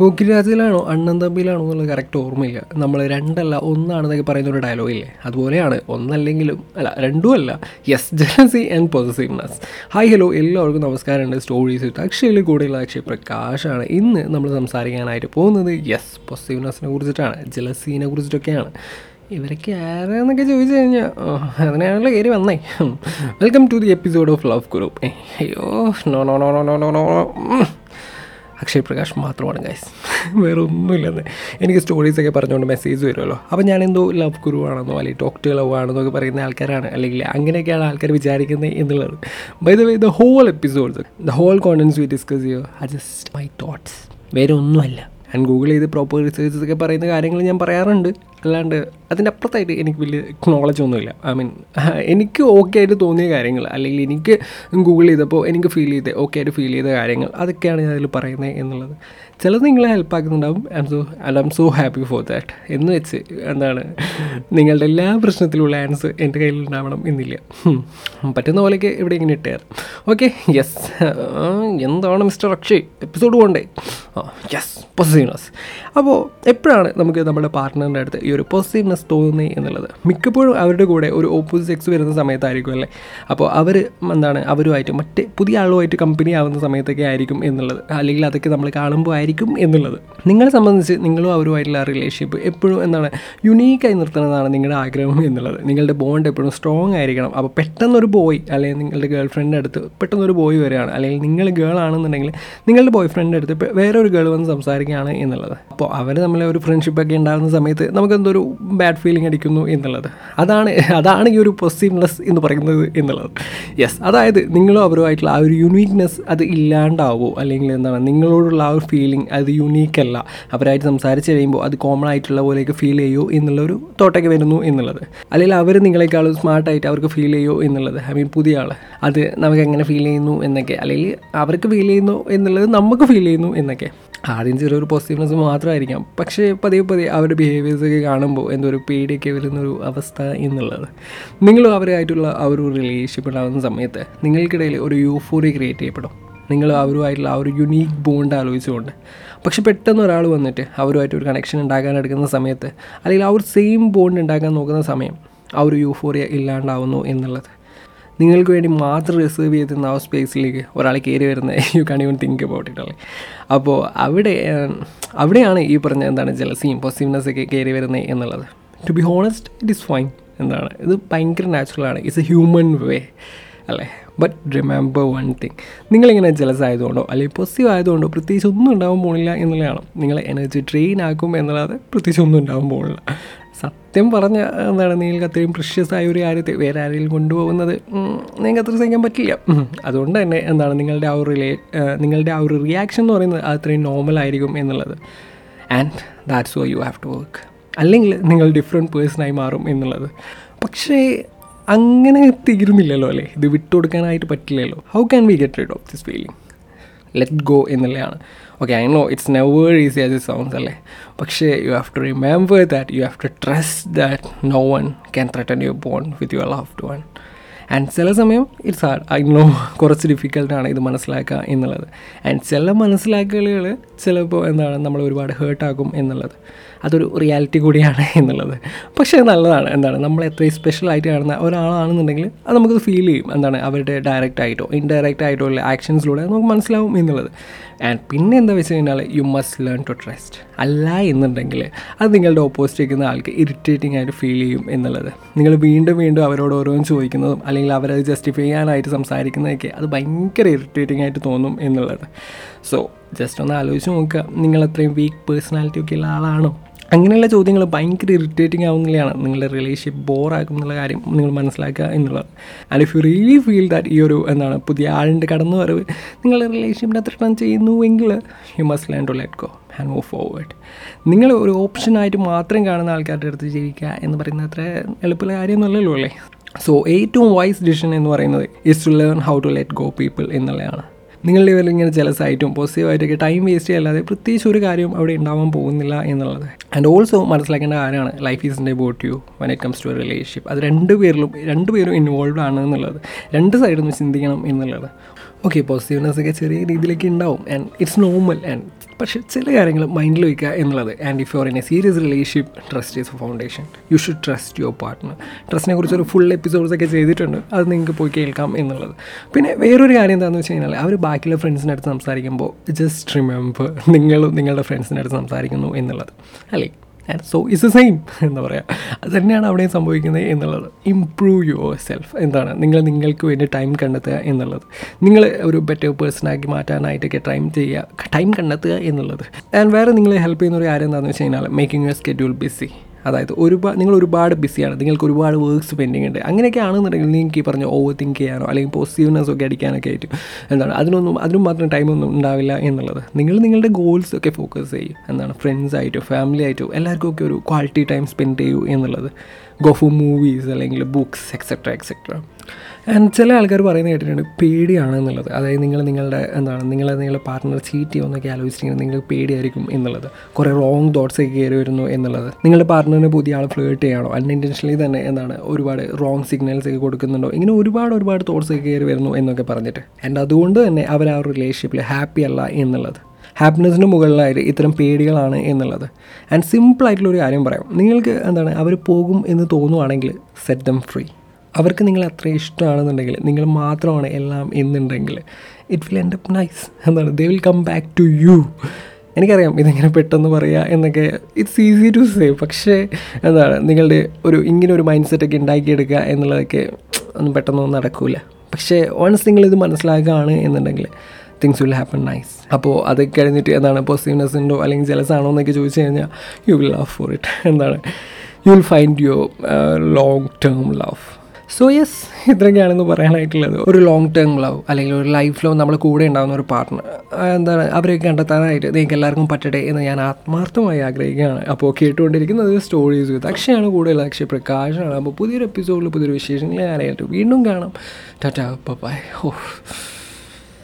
പോക്കിരാജിലാണോ അണ്ണൻ തമ്പിയിലാണോ എന്നുള്ളത് കറക്റ്റ് ഓർമ്മയില്ല. നമ്മൾ രണ്ടല്ല ഒന്നാണെന്നൊക്കെ പറയുന്ന ഒരു ഡയലോഗ് ഇല്ലേ? അതുപോലെയാണ് ഒന്നല്ലെങ്കിലും അല്ല രണ്ടും അല്ല yes jealousy and positiveness hi hello എല്ലാവർക്കും നമസ്കാരമുണ്ട്. സ്റ്റോറീസ് അക്ഷയിൽ കൂടെയുള്ള അക്ഷയ് പ്രകാശാണ്. ഇന്ന് നമ്മൾ സംസാരിക്കാനായിട്ട് പോകുന്നത് യെസ് പോസിറ്റീവ്നെസ്സിനെ കുറിച്ചിട്ടാണ് ജലസീനെ കുറിച്ചിട്ടൊക്കെയാണ്. ഇവരൊക്കെ ആരാന്നൊക്കെ ചോദിച്ചു കഴിഞ്ഞാൽ അതിനാണല്ലോ കയറി വന്നേ. Welcome to the episode of love group അയ്യോ no no no no no no. Akshay Prakash മാത്രമാണ് ഗൈസ് വേറെ ഒന്നുമില്ലെന്ന് എനിക്ക് സ്റ്റോറീസൊക്കെ പറഞ്ഞുകൊണ്ട് മെസ്സേജ് വരുമല്ലോ. അപ്പോൾ ഞാൻ എന്തോ ലവ് ഗുരു ആണെന്നോ അല്ലെങ്കിൽ ടോക്ക് ടു ലവ് ആണെന്നോ ഒക്കെ പറയുന്ന ആൾക്കാരാണ്. അല്ലെങ്കിൽ അങ്ങനെയൊക്കെയാണ് ആൾക്കാർ വിചാരിക്കുന്നത് എന്നുള്ളത്. By the way the whole episodes the whole contents we discuss ചെയ്യുക ആ ജസ്റ്റ് മൈ തോട്ട്സ് വേറെ ഒന്നുമല്ല. ഞാൻ ഗൂഗിൾ ചെയ്ത് പ്രോപ്പർ റിസർച്ചസ് ഒക്കെ പറയുന്ന കാര്യങ്ങൾ ഞാൻ പറയാറുണ്ട്. അല്ലാണ്ട് അതിന്റെ അപ്പുറത്തായിട്ട് എനിക്ക് വലിയ നോളജ് ഒന്നുമില്ല. ഐ മീൻ എനിക്ക് ഓക്കെ ആയിട്ട് തോന്നിയ കാര്യങ്ങൾ അല്ലെങ്കിൽ എനിക്ക് ഗൂഗിൾ ചെയ്തപ്പോൾ എനിക്ക് ഫീൽ ചെയ്ത് ഓക്കെ ആയിട്ട് ഫീൽ ചെയ്ത കാര്യങ്ങൾ അതൊക്കെയാണ് ഞാൻ അതിൽ പറയുന്നത് എന്നുള്ളത്. ചിലത് നിങ്ങളെ help ആക്കുന്നുണ്ടാവും. I'm so and I'm so happy for that എന്ന് വെച്ച് എന്താണ് നിങ്ങളുടെ എല്ലാ പ്രശ്നത്തിലുള്ള ആൻസർ എന്റെ കയ്യിൽ ഉണ്ടാവണം എന്നില്ല. പറ്റുന്ന പോലെയൊക്കെ ഇവിടെ ഇങ്ങനെ ഇട്ടേർ ഓക്കെ യെസ് എന്താണ് മിസ്റ്റർ അക്ഷയ്? എപ്പിസോഡ് പോകണ്ടേ ആ യെസ് പോസിറ്റീവ്നെസ് അപ്പോൾ എപ്പോഴാണ് നമുക്ക് നമ്മുടെ പാർട്ട്ണറിന്റെ അടുത്ത് ഈ ഒരു പോസിറ്റീവ്നെസ് തോന്നുന്നത് എന്നുള്ളത്? മിക്കപ്പോഴും അവരുടെ കൂടെ ഒരു ഓപ്പോസിറ്റ് സെക്സ് വരുന്ന സമയത്തായിരിക്കും അല്ലേ? അപ്പോൾ അവർ എന്താണ് അവരുമായിട്ട് മറ്റ് പുതിയ ആളുമായിട്ട് കമ്പനി ആവുന്ന സമയത്തൊക്കെ ആയിരിക്കും എന്നുള്ളത്. അല്ലെങ്കിൽ അതൊക്കെ നമ്മൾ കാണുമ്പോൾ ആയിരിക്കും എന്നുള്ളത്. നിങ്ങളെ സംബന്ധിച്ച് നിങ്ങളും അവരുമായിട്ടുള്ള റിലേഷൻഷിപ്പ് എപ്പോഴും എന്താണ് യുണീക്കായി നിർത്തണമെന്നാണ് നിങ്ങളുടെ ആഗ്രഹം എന്നുള്ളത്. നിങ്ങളുടെ ബോണ്ട് എപ്പോഴും സ്ട്രോങ് ആയിരിക്കണം. അപ്പോൾ പെട്ടെന്നൊരു ബോയ് അല്ലെങ്കിൽ നിങ്ങളുടെ ഗേൾ ഫ്രണ്ടിന്റെ അടുത്ത് പെട്ടെന്നൊരു ബോയ് വരികയാണ്. അല്ലെങ്കിൽ നിങ്ങൾ ഗേൾ ആണെന്നുണ്ടെങ്കിൽ നിങ്ങളുടെ ബോയ് ഫ്രണ്ടിന്റെ അടുത്ത് വേറെ ഒരു ഗേൾ വന്ന് സംസാരിക്കുകയാണ് എന്നുള്ളത്. അപ്പോൾ അവർ തമ്മിൽ ഒരു ഫ്രണ്ട്ഷിപ്പൊക്കെ ഉണ്ടാകുന്ന സമയത്ത് നമുക്ക് എന്തൊരു ബാഡ് ഫീലിംഗ് അടിക്കുന്നു എന്നുള്ളത്. അതാണ് അതാണ് ഈ ഒരു പോസിറ്റീവ്നെസ് എന്ന് പറയുന്നത് എന്നുള്ളത്. യെസ് അതായത് നിങ്ങളും അവരുമായിട്ടുള്ള ആ ഒരു യുണീക്നെസ് അത് ഇല്ലാണ്ടാവോ അല്ലെങ്കിൽ എന്താണ് നിങ്ങളോടുള്ള ആ ഒരു ഫീലിംഗ് അത് യുണീക്ക് അല്ല. അവരായിട്ട് സംസാരിച്ച് കഴിയുമ്പോൾ അത് കോമൺ ആയിട്ടുള്ള പോലെയൊക്കെ ഫീൽ ചെയ്യുമോ എന്നുള്ളൊരു തോട്ടൊക്കെ വരുന്നു എന്നുള്ളത്. അല്ലെങ്കിൽ അവർ നിങ്ങളെക്കാളും സ്മാർട്ടായിട്ട് അവർക്ക് ഫീൽ ചെയ്യുമോ എന്നുള്ളത്. ഐ മീൻ പുതിയ ആൾ അത് നമുക്ക് എങ്ങനെ ഫീൽ ചെയ്യുന്നു എന്നൊക്കെ. അല്ലെങ്കിൽ അവർക്ക് ഫീൽ ചെയ്യുന്നു എന്നുള്ളത് നമുക്ക് ഫീൽ ചെയ്യുന്നു എന്നൊക്കെ. ആദ്യം ചെറിയൊരു പോസിറ്റീവ്നെസ് മാത്രമായിരിക്കാം. പക്ഷേ പതിയെ പതിയെ അവരുടെ ബിഹേവിയേഴ്സൊക്കെ കാണുമ്പോൾ എന്തോ ഒരു പേടിയൊക്കെ വരുന്നൊരു അവസ്ഥ എന്നുള്ളത്. നിങ്ങളും അവരുമായിട്ടുള്ള ആ ഒരു റിലേഷൻഷിപ്പ് ഉണ്ടാകുന്ന സമയത്ത് നിങ്ങൾക്കിടയിൽ ഒരു യൂഫോറി ക്രിയേറ്റ് ചെയ്യപ്പെടും. നിങ്ങൾ അവരുമായിട്ടുള്ള ആ ഒരു യുണീക്ക് ബോണ്ട് ആലോചിച്ചുകൊണ്ട്. പക്ഷെ പെട്ടെന്ന് ഒരാൾ വന്നിട്ട് അവരുമായിട്ട് ഒരു കണക്ഷൻ ഉണ്ടാക്കാൻ എടുക്കുന്ന സമയത്ത് അല്ലെങ്കിൽ ആ ഒരു സെയിം ബോണ്ട് ഉണ്ടാക്കാൻ നോക്കുന്ന സമയം ആ ഒരു യൂഫോറിയ ഇല്ലാണ്ടാവുന്നു എന്നുള്ളത്. നിങ്ങൾക്ക് വേണ്ടി മാത്രം റിസർവ് ചെയ്തിരുന്ന ആ സ്പേസിലേക്ക് ഒരാൾ കയറി വരുന്നത് you can't even think about it അല്ലേ? അപ്പോൾ അവിടെ അവിടെയാണ് ഈ പറഞ്ഞ എന്താണ് ജലസിയും പോസിറ്റീവ്നെസ് ഒക്കെ കയറി വരുന്നത് എന്നുള്ളത്. To be honest it is fine എന്താണ്? ഇത് ഭയങ്കര നാച്ചുറലാണ് ഇറ്റ്സ് എ ഹ്യൂമൻ വേ അല്ലേ? ബട്ട് റിമെമ്പർ വൺ തിങ് നിങ്ങളിങ്ങനെ ജലസ് ആയതുകൊണ്ടോ അല്ലെങ്കിൽ പോസിറ്റീവ് ആയതുകൊണ്ടോ പ്രത്യേകിച്ച് ഒന്നും ഉണ്ടാവാൻ പോകുന്നില്ല എന്നുള്ളതാണ്. നിങ്ങളെ എനർജി ഡ്രെയിൻ ആക്കും എന്നല്ലാതെ പ്രത്യേകിച്ച് ഒന്നും ഉണ്ടാവാൻ പോകുന്നില്ല. സത്യം പറഞ്ഞ എന്താണ് നിങ്ങൾക്ക് അത്രയും പ്രഷ്യസ് ആയ ഒരു കാര്യത്തെ വേറെ ആരെങ്കിലും കൊണ്ടുപോകുന്നത് നിങ്ങൾക്ക് അത്ര സഹിക്കാൻ പറ്റില്ല. അതുകൊണ്ട് തന്നെ എന്താണ് നിങ്ങളുടെ ആ ഒരു റിലേ നിങ്ങളുടെ ആ ഒരു റിയാക്ഷൻ എന്ന് പറയുന്നത് അത് അത്രയും നോർമൽ ആയിരിക്കും എന്നുള്ളത്. And that's why you have to work അല്ലെങ്കിൽ നിങ്ങൾ ഡിഫറെന്റ് പേഴ്സണായി മാറും എന്നുള്ളത്. പക്ഷേ അങ്ങനെ തീരുന്നില്ലല്ലോ അല്ലേ? ഇത് വിട്ടുകൊടുക്കാനായിട്ട് പറ്റില്ലല്ലോ. How can we get rid of this feeling let go എന്നുള്ളതാണ്. Okay I know it's never easy as it sounds അല്ലേ? പക്ഷേ you have to remember that you have to trust that no one can threaten your bond with your love to one and ചില സമയം it's hard I know കുറച്ച് ഡിഫിക്കൽട്ടാണ് ഇത് മനസ്സിലാക്കുക എന്നുള്ളത്. And ചില മനസ്സിലാക്കലുകൾ ചിലപ്പോൾ എന്താണ് നമ്മൾ ഒരുപാട് ഹേർട്ടാക്കും എന്നുള്ളത്. അതൊരു റിയാലിറ്റി കൂടിയാണ് എന്നുള്ളത്. പക്ഷേ നല്ലതാണ്. എന്താണ് നമ്മൾ എത്രയും സ്പെഷ്യൽ ആയിട്ട് കാണുന്ന ഒരാളാണെന്നുണ്ടെങ്കിൽ അത് നമുക്ക് ഫീൽ ചെയ്യും. എന്താണ് അവരുടെ ഡയറക്റ്റ് ആയിട്ടോ ഇൻഡയറക്റ്റ് ആയിട്ടോ ഉള്ള ആക്ഷൻസിലൂടെ നമുക്ക് മനസ്സിലാവും എന്നുള്ളത്. ആൻഡ് പിന്നെ എന്താ വെച്ച് കഴിഞ്ഞാൽ you must learn to trust അല്ല എന്നുണ്ടെങ്കിൽ അത് നിങ്ങളുടെ ഓപ്പോസിറ്റ് നിൽക്കുന്ന ആൾക്ക് ഇറിറ്റേറ്റിംഗ് ആയിട്ട് ഫീൽ ചെയ്യും എന്നുള്ളത്. നിങ്ങൾ വീണ്ടും വീണ്ടും അവരോട് ഓരോന്ന് ചോദിക്കുന്നതും അല്ലെങ്കിൽ അവരത് ജസ്റ്റിഫൈ ചെയ്യാനായിട്ട് സംസാരിക്കുന്നതൊക്കെ അത് ഭയങ്കര ഇറിറ്റേറ്റിംഗ് ആയിട്ട് തോന്നും എന്നുള്ളത്. സോ ജസ്റ്റ് ഒന്ന് ആലോചിച്ച് നോക്കുക. നിങ്ങൾ അത്രയും വീക്ക് പേഴ്സണാലിറ്റി ഒക്കെ ഉള്ള ആളാണോ? അങ്ങനെയുള്ള ചോദ്യങ്ങൾ ഭയങ്കര ഇറിറ്റേറ്റിംഗ് ആവുന്നതാണ് നിങ്ങളുടെ റിലേഷൻഷിപ്പ് ബോറാക്കും എന്നുള്ള കാര്യം നിങ്ങൾ മനസ്സിലാക്കുക എന്നുള്ളത്. And if you really feel that ഈ ഒരു എന്താണ് പുതിയ ആളിന്റെ കടന്നു വരവ് നിങ്ങളുടെ റിലേഷൻഷിപ്പിനെ ചെയ്യുന്നു എങ്കിൽ you must learn to let go and move forward നിങ്ങൾ ഒരു ഓപ്ഷനായിട്ട് മാത്രം കാണുന്ന ആൾക്കാരുടെ അടുത്ത് ജീവിക്കുക എന്ന് പറയുന്ന അത്ര എളുപ്പമുള്ള കാര്യമൊന്നുമല്ലല്ലോ അല്ലേ? സോ ഏറ്റവും വൈസ് ഡിസിഷൻ എന്ന് പറയുന്നത് is to learn how to let go people എന്നുള്ളതാണ്. നിങ്ങളുടെ ഇവരിൽ ഇങ്ങനെ ജലസായിട്ടും പോസിറ്റീവായിട്ടൊക്കെ ടൈം വേസ്റ്റ് ചെയ്യാതെ പ്രത്യേകിച്ച് ഒരു കാര്യം അവിടെ ഉണ്ടാവാൻ പോകുന്നില്ല എന്നുള്ളത്. ആൻഡ് ഓൾസോ മനസ്സിലാക്കേണ്ട കാര്യമാണ് life is in the boat you when it comes to relationship അത് രണ്ട് പേരിലും രണ്ട് പേരും ഇൻവോൾവ് ആണ് എന്നുള്ളത്. രണ്ട് സൈഡിൽ നിന്ന് ചിന്തിക്കണം എന്നുള്ളത്. ഓക്കെ പോസിറ്റീവ്നെസ് ഒക്കെ ചെറിയ രീതിയിലൊക്കെ ഉണ്ടാവും ആൻഡ് ഇറ്റ്സ് നോർമൽ ആൻഡ് പക്ഷേ ചില കാര്യങ്ങൾ മൈൻഡിൽ വയ്ക്കുക എന്നുള്ളത്. And if your in a serious relationship trust is foundation you should trust your partner ട്രസ്റ്റിനെ കുറിച്ച് ഒരു ഫുൾ എപ്പിസോഡ്സ് ഒക്കെ ചെയ്തിട്ടുണ്ട്. അത് നിങ്ങൾക്ക് പോയി കേൾക്കാം എന്നുള്ളത്. പിന്നെ വേറൊരു കാര്യം എന്താണെന്ന് വെച്ച് കഴിഞ്ഞാൽ അവർ ബാക്കിയുള്ള ഫ്രണ്ട്സിന്റെ അടുത്ത് സംസാരിക്കുമ്പോൾ ജസ്റ്റ് റിമെമ്പർ നിങ്ങളും നിങ്ങളുടെ ഫ്രണ്ട്സിന്റെ അടുത്ത് സംസാരിക്കുന്നു എന്നുള്ളത്. അല്ലേ? And so is a same എന്താ പറയുക അത് തന്നെയാണ് അവിടെയും സംഭവിക്കുന്നത് എന്നുള്ളത്. ഇംപ്രൂവ് യുവർ സെൽഫ് എന്താണ്? നിങ്ങൾ നിങ്ങൾക്ക് വേണ്ടി ടൈം കണ്ടെത്തുക എന്നുള്ളത്. നിങ്ങൾ ഒരു ബെറ്റർ പേഴ്സണാക്കി മാറ്റാനായിട്ടൊക്കെ ടൈം ചെയ്യുക ടൈം കണ്ടെത്തുക എന്നുള്ളത്. ആൻഡ് വേറെ നിങ്ങളെ ഹെൽപ്പ് ചെയ്യുന്ന ഒരു കാര്യം എന്താണെന്ന് വെച്ച് കഴിഞ്ഞാൽ മേക്കിംഗ് യുവർ സ്കെഡ്യൂൾ ബിസി അതായത് ഒരുപാട് നിങ്ങൾ ഒരുപാട് ബിസിയാണ്. നിങ്ങൾക്ക് ഒരുപാട് വർക്ക്സ് പെൻഡിങ് ഉണ്ട്. അങ്ങനെയൊക്കെ ആണെന്നുണ്ടെങ്കിൽ നിങ്ങൾക്ക് ഈ പറഞ്ഞ ഓവർ തിങ്ക് ചെയ്യാനോ അല്ലെങ്കിൽ പോസിറ്റീവ്നെസ് ഒക്കെ അടിക്കാനൊക്കെ ആയിട്ട് എന്താണ് അതിനൊന്നും അതിനും മാത്രം ടൈമൊന്നും ഉണ്ടാവില്ല എന്നുള്ളത്. നിങ്ങൾ നിങ്ങളുടെ ഗോൾസ് ഒക്കെ ഫോക്കസ് ചെയ്യും. എന്താണ് ഫ്രണ്ട്സ് ആയിട്ടോ ഫാമിലി ആയിട്ടോ എല്ലാവർക്കും ഒക്കെ ഒരു ക്വാളിറ്റി ടൈം സ്പെൻഡ് ചെയ്യൂ എന്നുള്ളത്. ഗോ ഫോർ മൂവീസ് അല്ലെങ്കിൽ ബുക്സ് എക്സെട്ര എക്സെട്ര ആൻഡ് ചില ആൾക്കാർ പറയുന്നത് കേട്ടിട്ടുണ്ട് പേടിയാണ് എന്നുള്ളത് അതായത് നിങ്ങൾ നിങ്ങളുടെ എന്താണ് നിങ്ങൾ നിങ്ങളുടെ പാർട്ട്ണർ ചീറ്റ് ചെയ്യുമെന്നൊക്കെ ആലോചിച്ചിട്ടുണ്ടെങ്കിൽ നിങ്ങൾക്ക് പേടിയായിരിക്കും എന്നുള്ളത്. കുറേ റോങ് തോട്ട്സ് ഒക്കെ കയറി വരുന്നു എന്നുള്ളത്. നിങ്ങളുടെ പാർട്ട്ണറിന് പുതിയ ആൾ ഫ്ലേർട്ട് ചെയ്യണോ അൺഇന്റൻഷനലി തന്നെ എന്താണ് ഒരുപാട് റോങ് സിഗ്നൽസ് ഒക്കെ കൊടുക്കുന്നുണ്ടോ? ഇങ്ങനെ ഒരുപാട് ഒരുപാട് തോട്ട്സ് ഒക്കെ കയറി വരുന്നു എന്നൊക്കെ പറഞ്ഞിട്ട്. ആൻഡ് അതുകൊണ്ട് തന്നെ അവർ ആ റിലേഷൻഷിപ്പിൽ ഹാപ്പി അല്ല എന്നുള്ളത്. ഹാപ്പിനെസ്സിന് മുകളിലായിട്ട് ഇത്തരം പേടികളാണ് എന്നുള്ളത്. ആൻഡ് സിമ്പിളായിട്ടുള്ള ഒരു കാര്യം പറയാം. നിങ്ങൾക്ക് എന്താണ് അവർ പോകും എന്ന് തോന്നുവാണെങ്കിൽ സെറ്റ് ദം ഫ്രീ അവർക്ക് നിങ്ങൾ അത്ര ഇഷ്ടമാണെന്നുണ്ടെങ്കിൽ നിങ്ങൾ മാത്രമാണ് എല്ലാം എന്നുണ്ടെങ്കിൽ it will end up nice എന്താണ് they will come back to you എനിക്കറിയാം ഇതെങ്ങനെ പെട്ടെന്ന് പറയുക എന്നൊക്കെ. ഇറ്റ്സ് ഈസി ടു സേ പക്ഷേ എന്താണ് നിങ്ങളുടെ ഒരു ഇങ്ങനെ ഒരു മൈൻഡ് സെറ്റൊക്കെ ഉണ്ടാക്കിയെടുക്കുക എന്നുള്ളതൊക്കെ ഒന്നും പെട്ടെന്നൊന്നും നടക്കില്ല പക്ഷേ വൺസ് നിങ്ങളിത് മനസ്സിലാക്കുകയാണ് എന്നുണ്ടെങ്കിൽ തിങ്സ് വിൽ ഹാപ്പൻ നൈസ് അപ്പോൾ അത് കഴിഞ്ഞിട്ട് എന്താണ് പോസിറ്റീവ്നെസ് ഉണ്ടോ അല്ലെങ്കിൽ ജലസ് ആണോ എന്നൊക്കെ ചോദിച്ചു കഴിഞ്ഞാൽ you will love for it എന്താണ്? You will find your long term love so yes ഇത്രയൊക്കെയാണെന്ന് പറയാനായിട്ടുള്ളത്. ഒരു ലോങ് ടേം ലവ് അല്ലെങ്കിൽ ഒരു ലൈഫ് ലവ് നമ്മുടെ കൂടെ ഉണ്ടാകുന്ന ഒരു പാർട്ട്ണർ എന്താണ് അവരെയൊക്കെ കണ്ടെത്താനായിട്ട് നിങ്ങൾക്ക് എല്ലാവർക്കും പറ്റട്ടെ എന്ന് ഞാൻ ആത്മാർത്ഥമായി ആഗ്രഹിക്കുകയാണ്. അപ്പോൾ കേട്ടുകൊണ്ടിരിക്കുന്നത് സ്റ്റോറീസ് വിത്ത് അക്ഷയാണ് കൂടുതൽ അക്ഷയ പ്രകാശാണ്. അപ്പോൾ പുതിയൊരു എപ്പിസോഡിൽ പുതിയൊരു വിശേഷങ്ങളെ ഞാനായിട്ട് വീണ്ടും കാണാം. ടാറ്റാ ബൈ ഓ